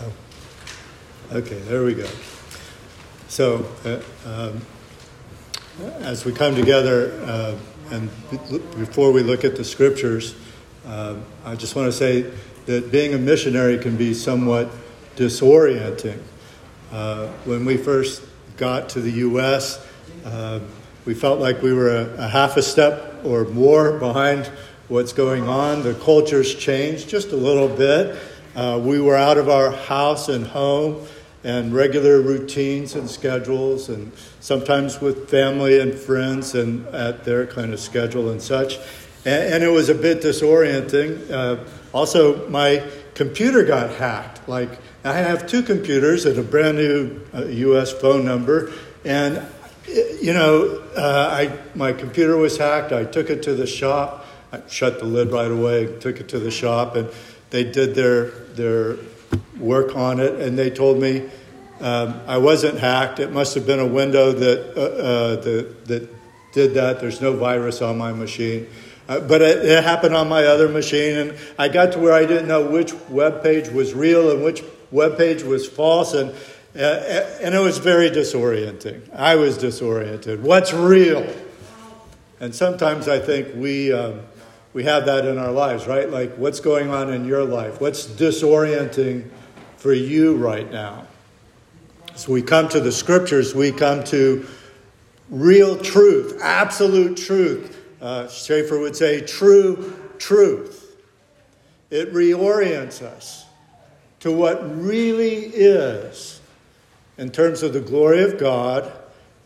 oh. Okay, there we go. So, uh, um, as we come together, uh, and before we look at the scriptures, uh, I just want to say that being a missionary can be somewhat disorienting. Uh, when we first got to the U.S., uh, we felt like we were a, a, half a step or more behind what's going on. The culture's changed just a little bit. Uh, we were out of our house and home and regular routines and schedules, and sometimes with family and friends and at their kind of schedule and such. And, and it was a bit disorienting. Uh, also, my computer got hacked. Like, I have two computers and a brand new uh, US phone number, and you know, uh, I, my computer was hacked. I took it to the shop. I shut the lid right away, took it to the shop, and they did their, their work on it, and they told me um, I wasn't hacked. It must have been a window that, uh, uh, that, that did that. There's no virus on my machine. Uh, but it, it, happened on my other machine, and I got to where I didn't know which web page was real and which web page was false, and, uh, and it was very disorienting. I was disoriented. What's real? And sometimes I think we, um, we have that in our lives, right? Like, what's going on in your life? What's disorienting for you right now? So we come to the scriptures, we come to real truth, absolute truth. Uh, Schaeffer would say, true truth. It reorients us to what really is in terms of the glory of God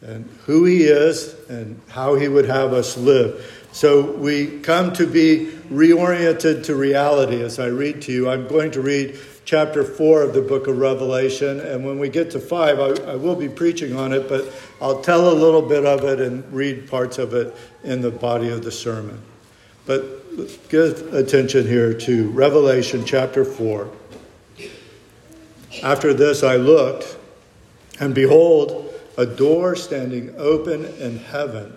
and who He is and how He would have us live. So we come to be reoriented to reality as I read to you. I'm going to read chapter 4 of the book of Revelation. And when we get to 5, I, I, will be preaching on it, but I'll tell a little bit of it and read parts of it in the body of the sermon. But give attention here to Revelation chapter 4. After this, I looked, and behold, a door standing open in heaven.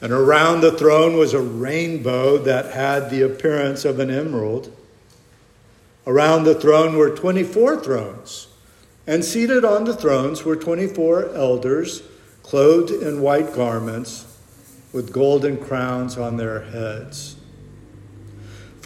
And around the throne was a rainbow that had the appearance of an emerald. Around the throne were 24 thrones and seated on the thrones were 24 elders, clothed in white garments, with golden crowns on their heads.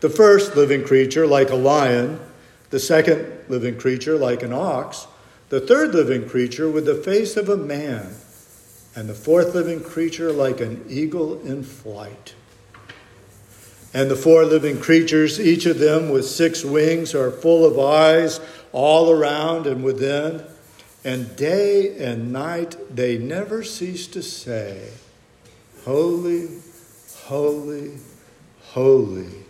The first living creature, like a lion, the second living creature, like an ox, the third living creature, with the face of a man, and the fourth living creature, like an eagle in flight. And the four living creatures, each of them with six wings, are full of eyes all around and within. And day and night they never cease to say, Holy, holy, holy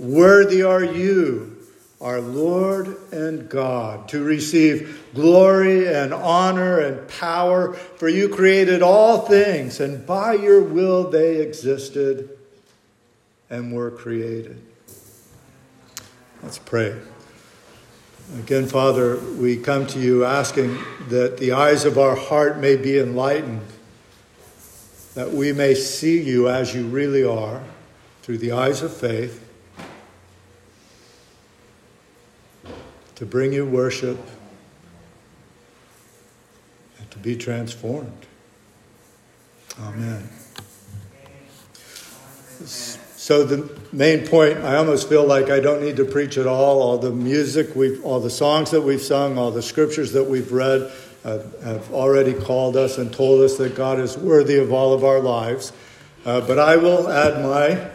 Worthy are you, our Lord and God, to receive glory and honor and power, for you created all things, and by your will they existed and were created. Let's pray. Again, Father, we come to you asking that the eyes of our heart may be enlightened, that we may see you as you really are through the eyes of faith, to bring you worship and to be transformed. Amen. So the main point, I almost feel like I don't need to preach at all. All the music we've, all the songs that we've sung, all the scriptures that we've read uh, have already called us and told us that God is worthy of all of our lives. Uh, but I will add my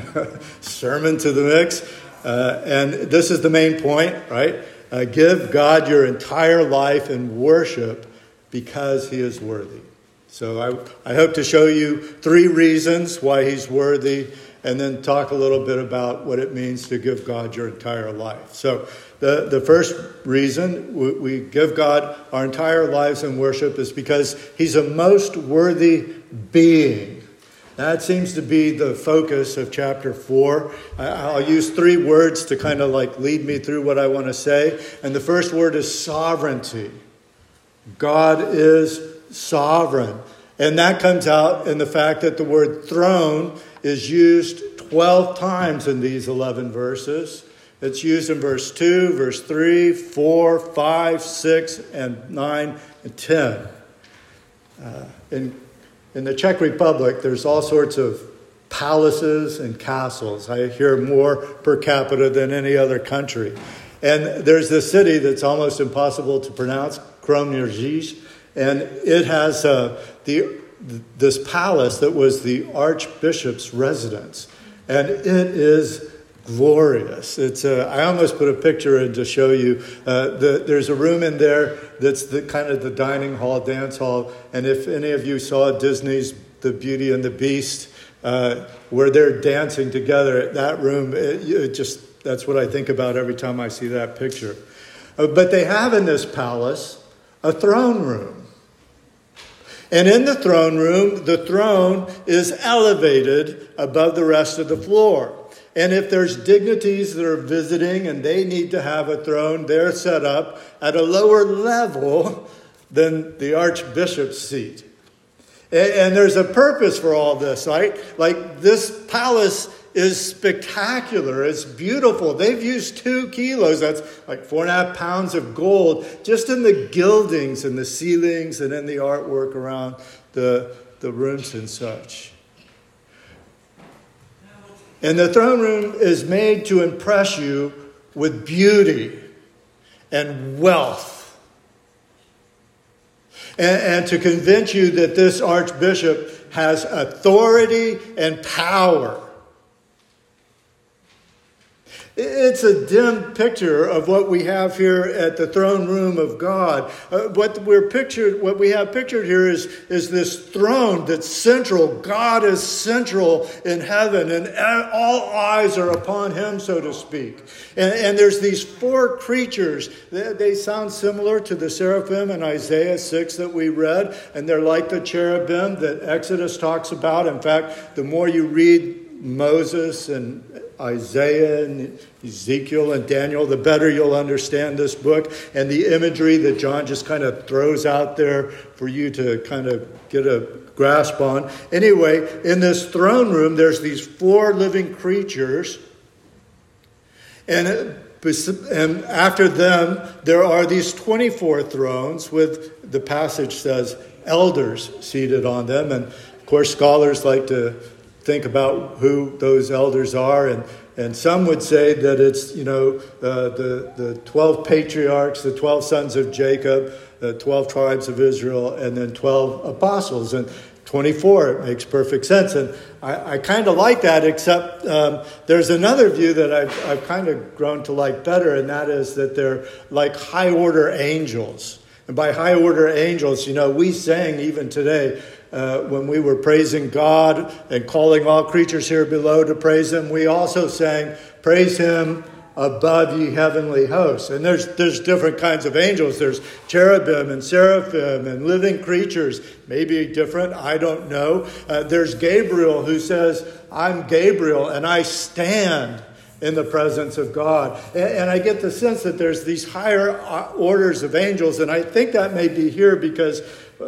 sermon to the mix. Uh, and this is the main point, right? Uh, give God your entire life in worship because he is worthy. So I, I hope to show you three reasons why he's worthy and then talk a little bit about what it means to give God your entire life. So, the, the first reason we, we give God our entire lives in worship is because He's a most worthy being. That seems to be the focus of chapter 4. I'll use three words to kind of like lead me through what I want to say. And the first word is sovereignty. God is sovereign. And that comes out in the fact that the word throne is used 12 times in these 11 verses. It's used in verse 2, verse 3, 4, 5, 6, and 9, and 10. Uh, in, in the Czech Republic, there's all sorts of palaces and castles. I hear more per capita than any other country. And there's this city that's almost impossible to pronounce, Kroměříž, and it has uh, the this palace that was the archbishop's residence. And it is glorious. It's a, I almost put a picture in to show you. Uh, the, there's a room in there that's the kind of the dining hall, dance hall. And if any of you saw Disney's The Beauty and the Beast, uh, where they're dancing together, that room, it, it, just that's what I think about every time I see that picture. Uh, but they have in this palace a throne room. And in the throne room, the throne is elevated above the rest of the floor. And if there's dignities that are visiting and they need to have a throne, they're set up at a lower level than the archbishop's seat. And, there's a purpose for all this, right? Like this palace is spectacular. It's beautiful. They've used two kilos, that's like four and a half pounds of gold, just in the gildings and the ceilings and in the artwork around the, the rooms and such. And the throne room is made to impress you with beauty and wealth. And, and to convince you that this archbishop has authority and power. It's a dim picture of what we have here at the throne room of God. Uh, what we're pictured, what we have pictured here is, is this throne that's central. God is central in heaven, and all eyes are upon him, so to speak. And, and there's these four creatures. They, they sound similar to the seraphim in Isaiah 6 that we read, and they're like the cherubim that Exodus talks about. In fact, the more you read Moses and Isaiah and Ezekiel and Daniel, the better you'll understand this book and the imagery that John just kind of throws out there for you to kind of get a grasp on. Anyway, in this throne room, there's these four living creatures. And, and after them, there are these 24 thrones with, the passage says, elders seated on them. And of course, scholars like to think about who those elders are. And, and some would say that it's, you know, uh, the, the 12 patriarchs, the 12 sons of Jacob, the 12 tribes of Israel, and then 12 apostles. And 24, it makes perfect sense. And I, I kind of like that, except um, there's another view that I've, I've kind of grown to like better, and that is that they're like high order angels. And by high order angels, you know, we sang even today, uh, when we were praising God and calling all creatures here below to praise Him, we also sang, Praise Him above ye heavenly hosts. And there's, there's different kinds of angels. There's cherubim and seraphim and living creatures, maybe different, I don't know. Uh, there's Gabriel who says, I'm Gabriel and I stand in the presence of God. And, and, I get the sense that there's these higher uh, orders of angels, and I think that may be here because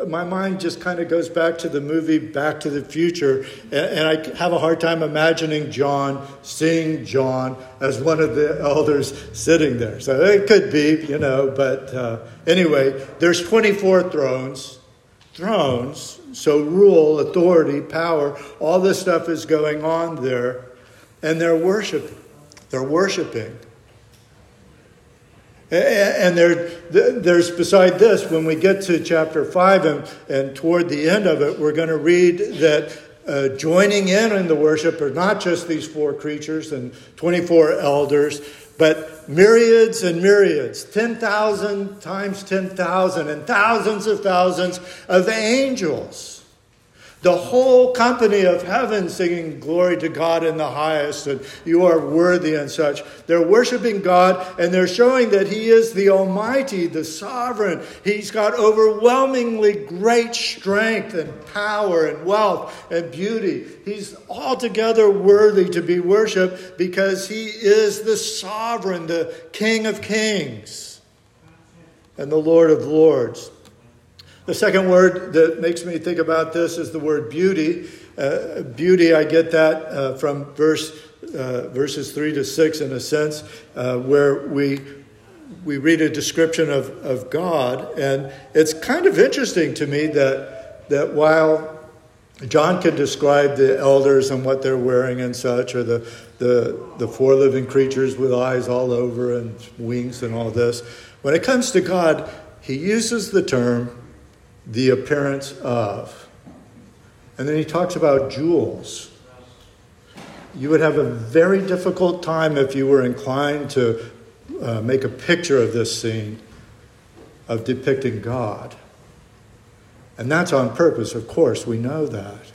my mind just kind of goes back to the movie Back to the Future, and, and I have a hard time imagining John seeing John as one of the elders sitting there. So it could be, you know, but uh, anyway, there's 24 thrones. Thrones, so rule, authority, power, all this stuff is going on there, and they're worshiping. They're worshiping. And there, there's beside this, when we get to chapter 5 and, and toward the end of it, we're going to read that uh, joining in in the worship are not just these four creatures and 24 elders, but myriads and myriads, 10,000 times 10,000, and thousands of thousands of angels the whole company of heaven singing glory to God in the highest, and you are worthy and such. They're worshiping God and they're showing that He is the Almighty, the Sovereign. He's got overwhelmingly great strength and power and wealth and beauty. He's altogether worthy to be worshiped because He is the Sovereign, the King of Kings, and the Lord of Lords. The second word that makes me think about this is the word beauty. Uh, beauty, I get that uh, from verse, uh, verses 3 to 6 in a sense, uh, where we, we read a description of, of God. And it's kind of interesting to me that, that while John can describe the elders and what they're wearing and such, or the, the, the four living creatures with eyes all over and wings and all this, when it comes to God, he uses the term the appearance of. And then he talks about jewels. You would have a very difficult time if you were inclined to uh, make a picture of this scene of depicting God. And that's on purpose, of course, we know that.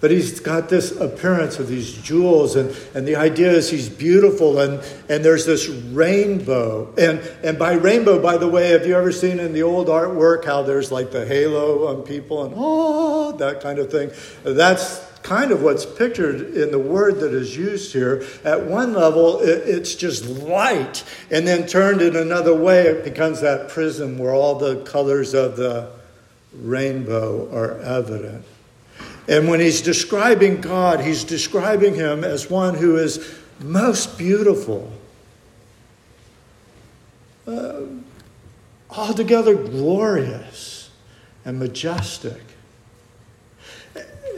But he's got this appearance of these jewels, and, and the idea is he's beautiful, and, and there's this rainbow. And, and by rainbow, by the way, have you ever seen in the old artwork how there's like the halo on people and oh, that kind of thing? That's kind of what's pictured in the word that is used here. At one level, it's just light, and then turned in another way, it becomes that prism where all the colors of the rainbow are evident. And when he's describing God, he's describing him as one who is most beautiful, uh, altogether glorious and majestic.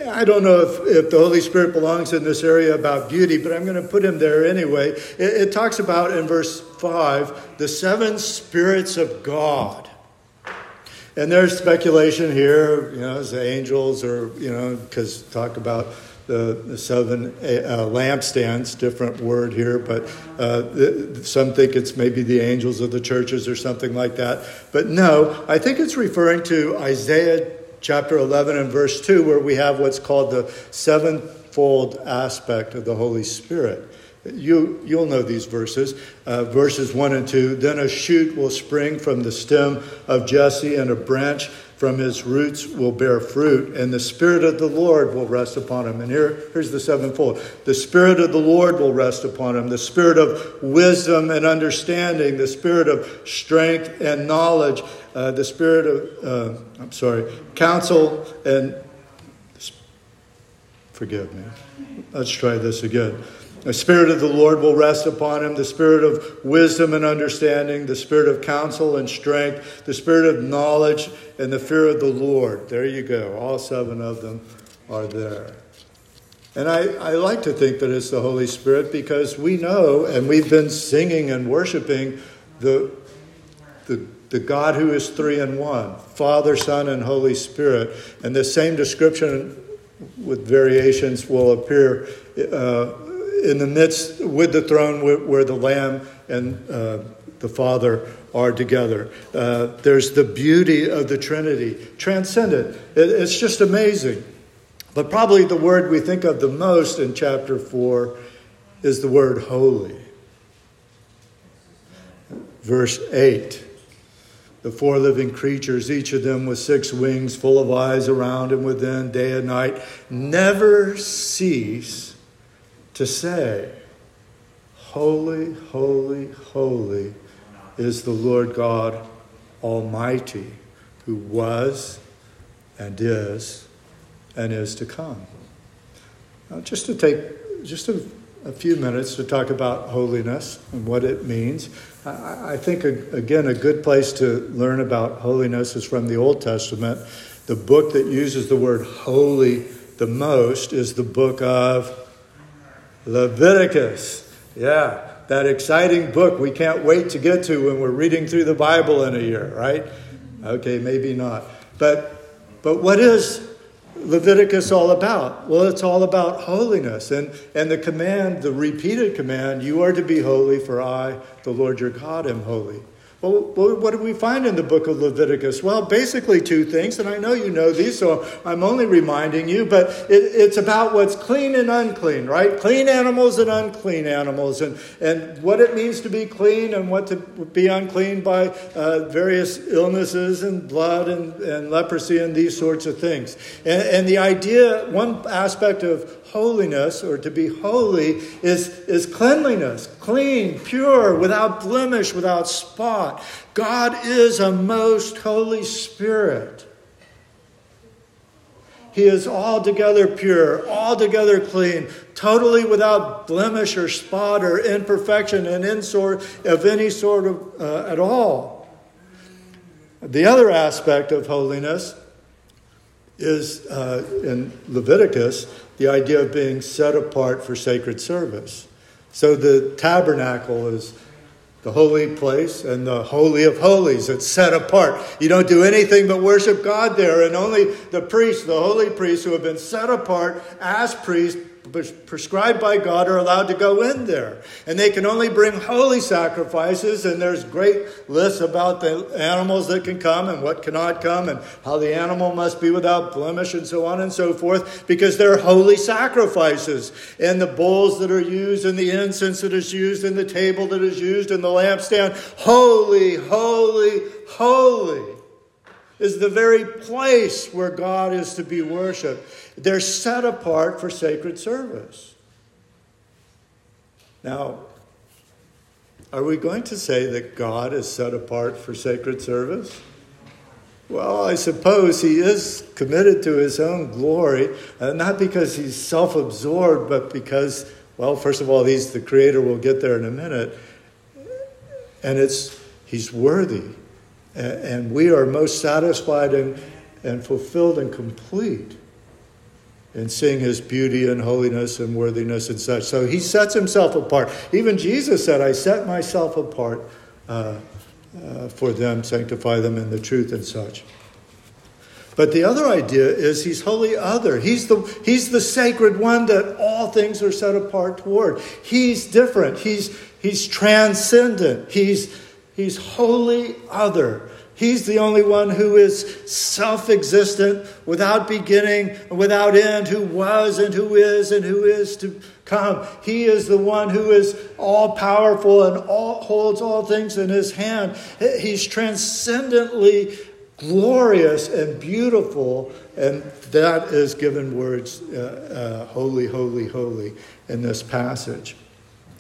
I don't know if, if the Holy Spirit belongs in this area about beauty, but I'm going to put him there anyway. It, it talks about in verse 5 the seven spirits of God. And there's speculation here, you know, as angels or, you know, because talk about the, the seven uh, lampstands, different word here, but uh, the, some think it's maybe the angels of the churches or something like that. But no, I think it's referring to Isaiah chapter 11 and verse 2, where we have what's called the sevenfold aspect of the Holy Spirit. You, you'll know these verses, uh, verses 1 and 2. Then a shoot will spring from the stem of Jesse, and a branch from his roots will bear fruit, and the Spirit of the Lord will rest upon him. And here, here's the sevenfold the Spirit of the Lord will rest upon him, the Spirit of wisdom and understanding, the Spirit of strength and knowledge, uh, the Spirit of, uh, I'm sorry, counsel and. Forgive me. Let's try this again the Spirit of the Lord will rest upon him, the Spirit of wisdom and understanding, the Spirit of counsel and strength, the Spirit of knowledge and the fear of the Lord. There you go. All seven of them are there. And I, I like to think that it's the Holy Spirit because we know and we've been singing and worshiping the, the, the God who is three in one Father, Son, and Holy Spirit. And the same description with variations will appear. Uh, in the midst with the throne where, where the Lamb and uh, the Father are together. Uh, there's the beauty of the Trinity, transcendent. It, it's just amazing. But probably the word we think of the most in chapter 4 is the word holy. Verse 8 the four living creatures, each of them with six wings, full of eyes around and within, day and night, never cease to say, Holy, holy, holy is the Lord God Almighty, who was and is and is to come. Now, just to take just a, a, few minutes to talk about holiness and what it means. I, I think, again, a good place to learn about holiness is from the Old Testament. The book that uses the word holy the most is the book of Leviticus. Yeah, that exciting book we can't wait to get to when we're reading through the Bible in a year, right? Okay, maybe not. But but what is Leviticus all about? Well, it's all about holiness. And, and the command, the repeated command, you are to be holy, for I, the Lord your God, am holy. Well, what do we find in the book of Leviticus? Well, basically two things, and I know you know these, so I'm only reminding you, but it, it's about what's clean and unclean, right? Clean animals and unclean animals, and, and what it means to be clean and what to be unclean by uh, various illnesses and blood and, and leprosy and these sorts of things. And, and the idea, one aspect of holiness or to be holy is, is cleanliness, clean, pure, without blemish, without spot. God is a most holy spirit. He is altogether pure, altogether clean, totally without blemish or spot or imperfection and in sort of any sort of uh, at all. The other aspect of holiness is uh, in Leviticus the idea of being set apart for sacred service. So the tabernacle is the holy place and the holy of holies. It's set apart. You don't do anything but worship God there, and only the priests, the holy priests who have been set apart as priests, prescribed by God are allowed to go in there. And they can only bring holy sacrifices, and there's great lists about the animals that can come and what cannot come, and how the animal must be without blemish, and so on and so forth, because they're holy sacrifices. And the bowls that are used, and the incense that is used, and the table that is used, and the lampstand, holy, holy, holy is the very place where God is to be worshiped. They're set apart for sacred service. Now, are we going to say that God is set apart for sacred service? Well, I suppose he is committed to his own glory, uh, not because he's self absorbed, but because, well, first of all, he's the creator. We'll get there in a minute. And it's, he's worthy. And we are most satisfied and, and fulfilled and complete in seeing his beauty and holiness and worthiness and such. So he sets himself apart. Even Jesus said, I set myself apart uh, uh, for them, sanctify them in the truth and such. But the other idea is he's wholly other. He's the, he's the sacred one that all things are set apart toward. He's different. He's, he's transcendent. He's, He's wholly other. He's the only one who is self existent, without beginning, without end, who was and who is and who is to come. He is the one who is all powerful and all, holds all things in his hand. He's transcendently glorious and beautiful, and that is given words uh, uh, holy, holy, holy in this passage.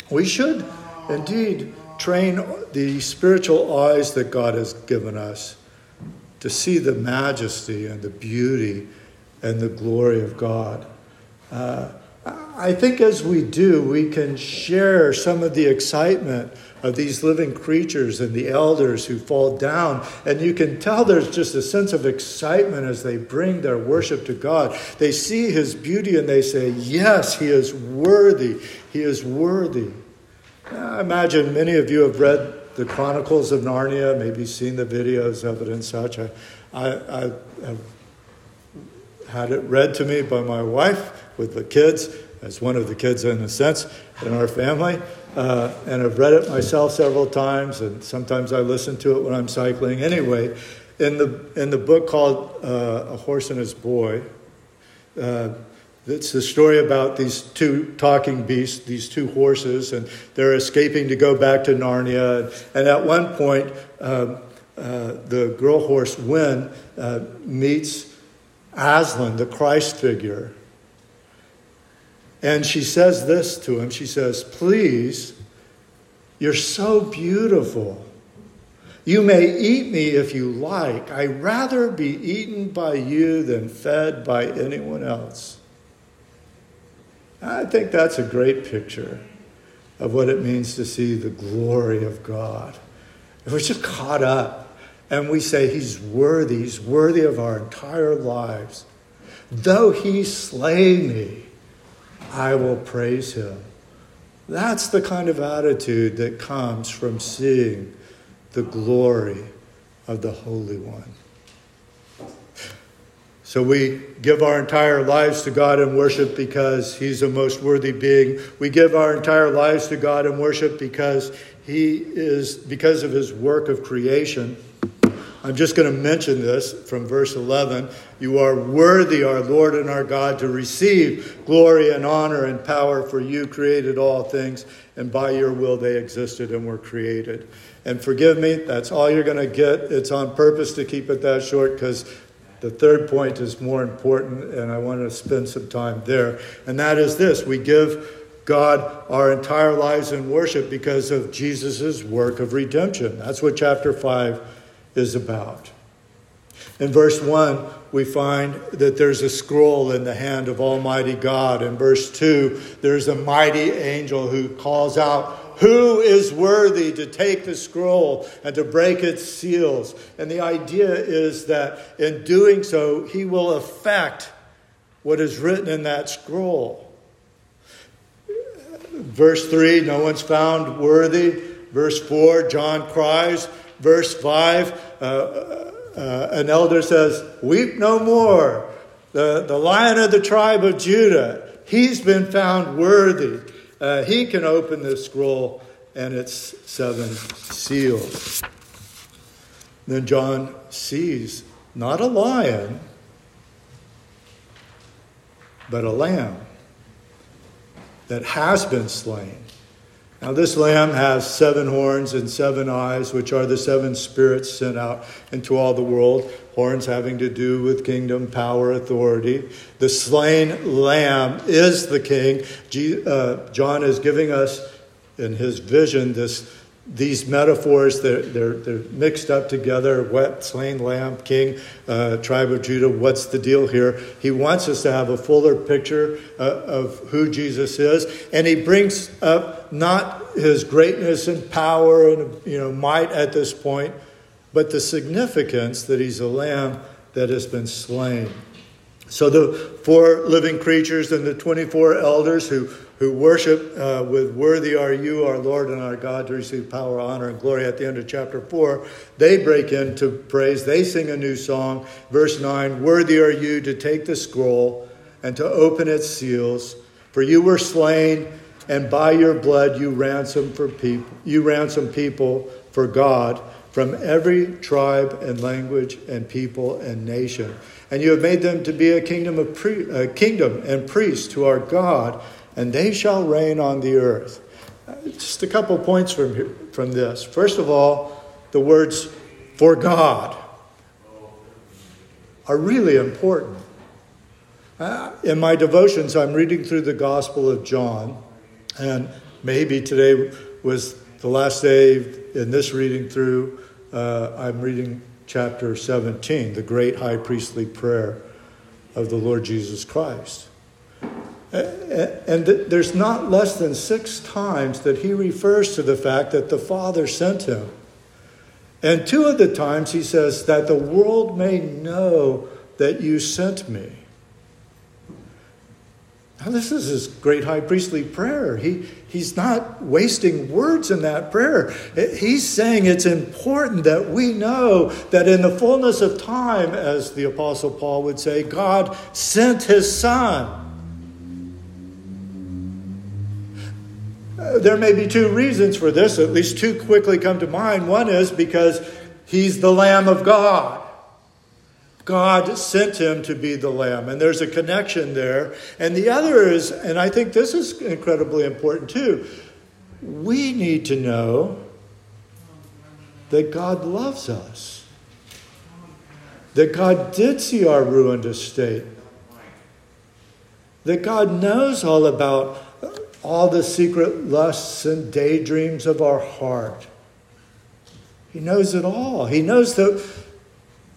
We should indeed train the spiritual eyes that God has given us to see the majesty and the beauty and the glory of God. Uh, I think as we do, we can share some of the excitement of these living creatures and the elders who fall down. And you can tell there's just a sense of excitement as they bring their worship to God. They see his beauty and they say, Yes, he is worthy. He is worthy. I imagine many of you have read the Chronicles of Narnia, maybe seen the videos of it and such. I, I, I have had it read to me by my wife with the kids, as one of the kids in a sense in our family. Uh, and I've read it myself several times, and sometimes I listen to it when I'm cycling. Anyway, in the, in the book called uh, A Horse and His Boy, uh, it's the story about these two talking beasts, these two horses, and they're escaping to go back to Narnia. And at one point, uh, uh, the girl horse Hwin uh, meets Aslan, the Christ figure. And she says this to him She says, Please You're so beautiful. You may eat me if you like. I'd rather be eaten by you than fed by anyone else. I think that's a great picture of what it means to see the glory of God. If we're just caught up and we say, He's worthy, He's worthy of our entire lives. Though He slay me, I will praise Him. That's the kind of attitude that comes from seeing the glory of the Holy One. So we give our entire lives to God in worship because He's a most worthy being. We give our entire lives to God in worship because He is, because of His work of creation. I'm just going to mention this from verse 11. You are worthy, our Lord and our God, to receive glory and honor and power, for you created all things, and by your will they existed and were created. And forgive me, that's all you're going to get. It's on purpose to keep it that short because the third point is more important, and I want to spend some time there. And that is this we give God our entire lives in worship because of Jesus' work of redemption. That's what chapter 5 is about. In verse 1, we find that there's a scroll in the hand of Almighty God. In verse 2, there's a mighty angel who calls out, who is worthy to take the scroll and to break its seals? And the idea is that in doing so, he will affect what is written in that scroll. Verse 3 no one's found worthy. Verse 4 John cries. Verse 5 uh, uh, an elder says, Weep no more. The, the lion of the tribe of Judah, he's been found worthy uh, he can open the scroll and its seven seals. Then John sees not a lion, but a lamb that has been slain. Now, this lamb has seven horns and seven eyes, which are the seven spirits sent out into all the world. Horns having to do with kingdom, power, authority. The slain lamb is the king. Uh, John is giving us in his vision this these metaphors they're, they're, they're mixed up together wet slain lamb king uh, tribe of judah what's the deal here he wants us to have a fuller picture uh, of who jesus is and he brings up not his greatness and power and you know might at this point but the significance that he's a lamb that has been slain so the four living creatures and the 24 elders who who worship uh, with Worthy are you, our Lord and our God, to receive power, honor, and glory at the end of chapter 4. They break into praise. They sing a new song. Verse 9 Worthy are you to take the scroll and to open its seals, for you were slain, and by your blood you ransom for people. You ransom people for God from every tribe and language and people and nation. And you have made them to be a kingdom of a kingdom and priests to our God and they shall reign on the earth. Just a couple points from, from this. First of all, the words for God are really important. Uh, in my devotions, I'm reading through the Gospel of John, and maybe today was the last day in this reading through. Uh, I'm reading chapter 17, the great high priestly prayer of the Lord Jesus Christ. And there's not less than six times that he refers to the fact that the Father sent him. And two of the times he says, that the world may know that you sent me. Now, this is his great high priestly prayer. He, he's not wasting words in that prayer. He's saying it's important that we know that in the fullness of time, as the Apostle Paul would say, God sent his Son. Uh, there may be two reasons for this, at least two quickly come to mind. One is because he's the Lamb of God. God sent him to be the Lamb, and there's a connection there. And the other is, and I think this is incredibly important too, we need to know that God loves us, that God did see our ruined estate, that God knows all about all the secret lusts and daydreams of our heart. He knows it all. He knows that,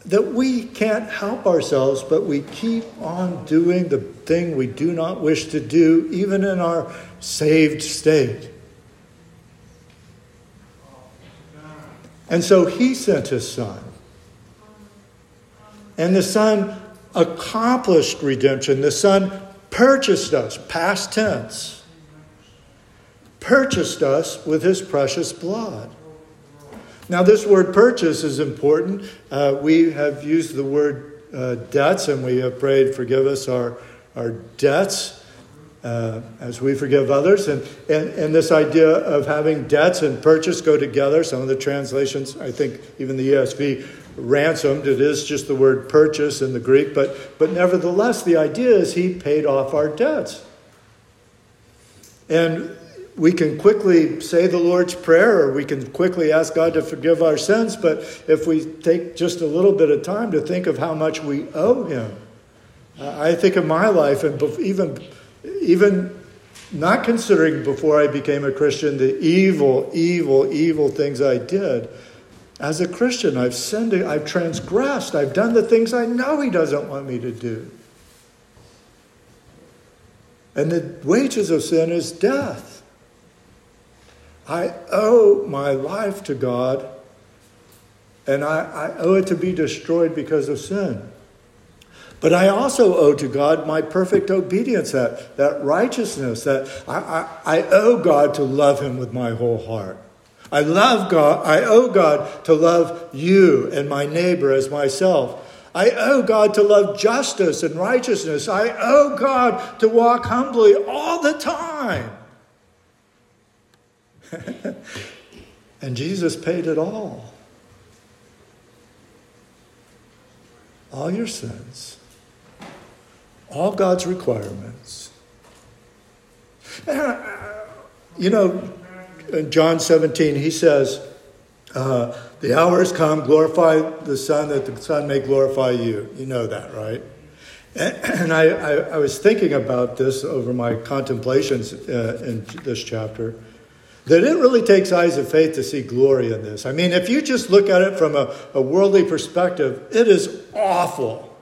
that we can't help ourselves, but we keep on doing the thing we do not wish to do, even in our saved state. And so he sent his son. And the son accomplished redemption. The son purchased us, past tense, purchased us with his precious blood. Now, this word purchase is important. Uh, we have used the word uh, debts, and we have prayed, forgive us our, our debts uh, as we forgive others. And, and, and this idea of having debts and purchase go together, some of the translations, I think even the ESV, ransomed, it is just the word purchase in the Greek, but, but nevertheless, the idea is he paid off our debts. And we can quickly say the Lord's Prayer or we can quickly ask God to forgive our sins, but if we take just a little bit of time to think of how much we owe Him, I think of my life and even even not considering before I became a Christian the evil, evil, evil things I did. As a Christian, I've sinned, I've transgressed, I've done the things I know He doesn't want me to do. And the wages of sin is death. I owe my life to God, and I, I owe it to be destroyed because of sin. But I also owe to God my perfect obedience, that, that righteousness, that I, I, I owe God to love Him with my whole heart. I love God. I owe God to love you and my neighbor as myself. I owe God to love justice and righteousness. I owe God to walk humbly all the time. and Jesus paid it all. All your sins all God's requirements. You know, in John 17, he says, uh, The hour has come, glorify the Son, that the Son may glorify you. You know that, right? And I, I, I was thinking about this over my contemplations uh, in this chapter that it really takes eyes of faith to see glory in this. I mean, if you just look at it from a, a worldly perspective, it is awful.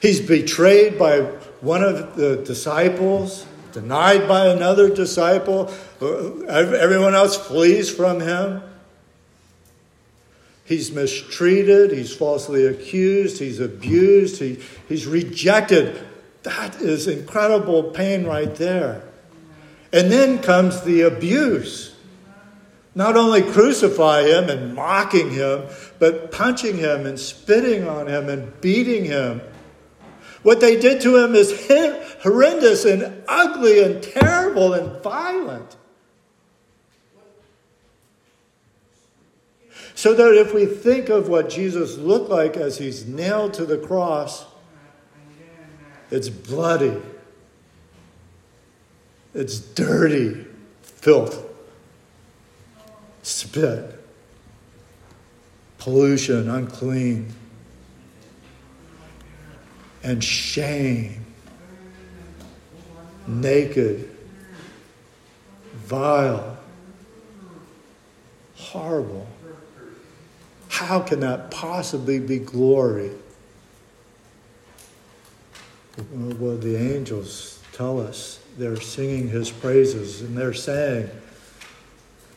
He's betrayed by one of the disciples, denied by another disciple. Everyone else flees from him. He's mistreated. He's falsely accused. He's abused. He, he's rejected. That is incredible pain right there. And then comes the abuse. Not only crucify him and mocking him, but punching him and spitting on him and beating him what they did to him is horrendous and ugly and terrible and violent. So that if we think of what Jesus looked like as he's nailed to the cross, it's bloody, it's dirty, filth, spit, pollution, unclean. And shame, naked, vile, horrible. How can that possibly be glory? Well, the angels tell us they're singing his praises and they're saying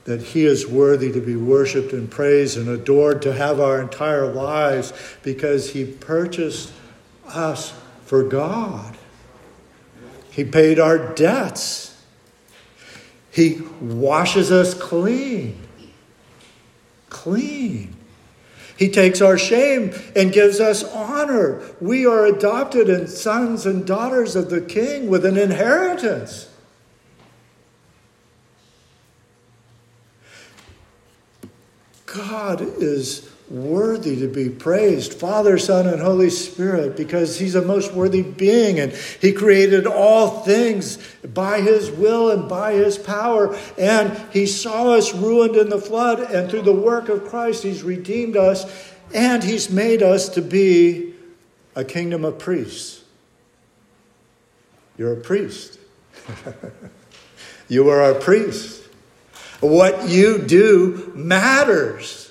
that he is worthy to be worshiped and praised and adored to have our entire lives because he purchased us for God. He paid our debts. He washes us clean. Clean. He takes our shame and gives us honor. We are adopted and sons and daughters of the King with an inheritance. God is worthy to be praised, Father, Son, and Holy Spirit, because He's a most worthy being and He created all things by His will and by His power. And He saw us ruined in the flood, and through the work of Christ, He's redeemed us and He's made us to be a kingdom of priests. You're a priest. you are our priest. What you do matters.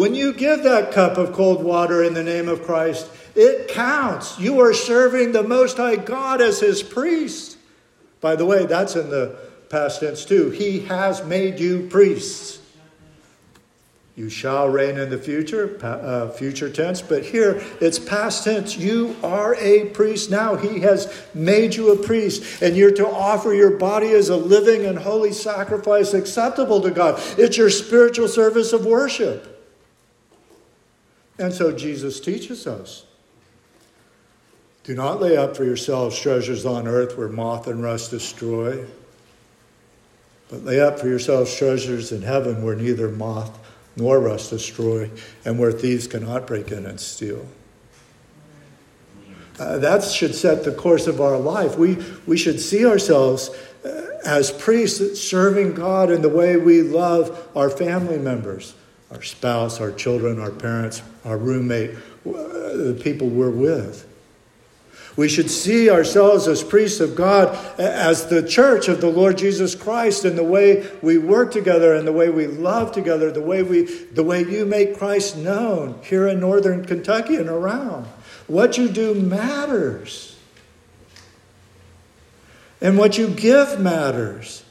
When you give that cup of cold water in the name of Christ, it counts. You are serving the Most High God as His priest. By the way, that's in the past tense too. He has made you priests. You shall reign in the future, uh, future tense, but here it's past tense. You are a priest now. He has made you a priest, and you're to offer your body as a living and holy sacrifice acceptable to God. It's your spiritual service of worship. And so Jesus teaches us do not lay up for yourselves treasures on earth where moth and rust destroy, but lay up for yourselves treasures in heaven where neither moth nor rust destroy, and where thieves cannot break in and steal. Uh, that should set the course of our life. We, we should see ourselves uh, as priests serving God in the way we love our family members, our spouse, our children, our parents, our roommate, uh, the people we're with. We should see ourselves as priests of God, as the church of the Lord Jesus Christ, in the way we work together, and the way we love together, the way we, the way you make Christ known here in northern Kentucky and around. What you do matters, and what you give matters.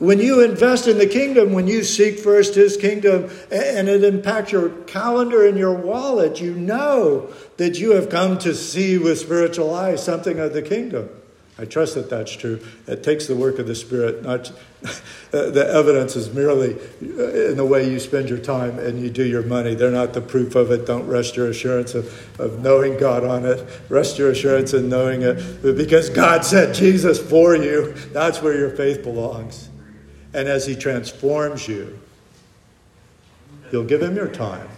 When you invest in the kingdom, when you seek first his kingdom and it impacts your calendar and your wallet, you know that you have come to see with spiritual eyes something of the kingdom. I trust that that's true. It takes the work of the Spirit, not the evidence is merely uh, in the way you spend your time and you do your money. They're not the proof of it. Don't rest your assurance of, of knowing God on it. Rest your assurance in knowing it. Because God sent Jesus for you, that's where your faith belongs. And as He transforms you, you'll give Him your time.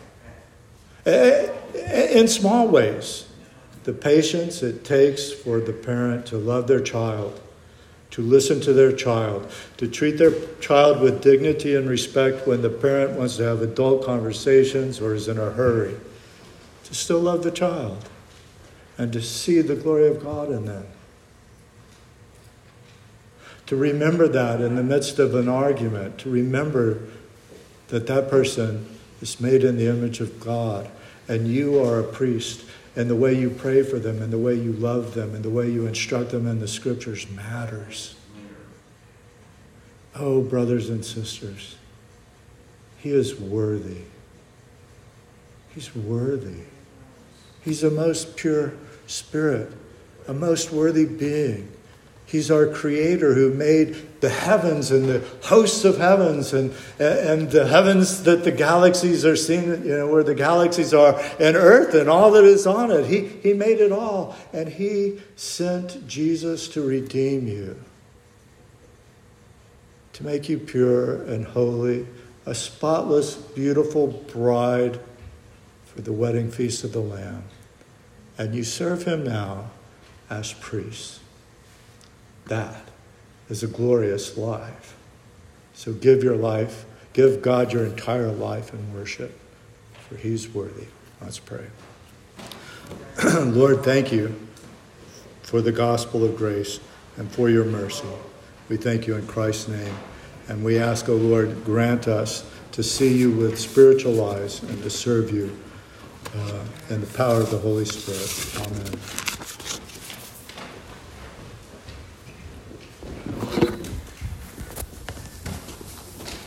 In small ways, the patience it takes for the parent to love their child, to listen to their child, to treat their child with dignity and respect when the parent wants to have adult conversations or is in a hurry, to still love the child and to see the glory of God in them to remember that in the midst of an argument, to remember that that person is made in the image of God and you are a priest and the way you pray for them and the way you love them and the way you instruct them in the scriptures matters. Oh, brothers and sisters, he is worthy. He's worthy. He's a most pure spirit, a most worthy being. He's our creator who made the heavens and the hosts of heavens and, and the heavens that the galaxies are seen, you know, where the galaxies are, and earth and all that is on it. He, he made it all. And He sent Jesus to redeem you, to make you pure and holy, a spotless, beautiful bride for the wedding feast of the Lamb. And you serve Him now as priests. That is a glorious life. So give your life, give God your entire life in worship, for He's worthy. Let's pray. Lord, thank you for the gospel of grace and for your mercy. We thank you in Christ's name. And we ask, O oh Lord, grant us to see you with spiritual eyes and to serve you uh, in the power of the Holy Spirit. Amen.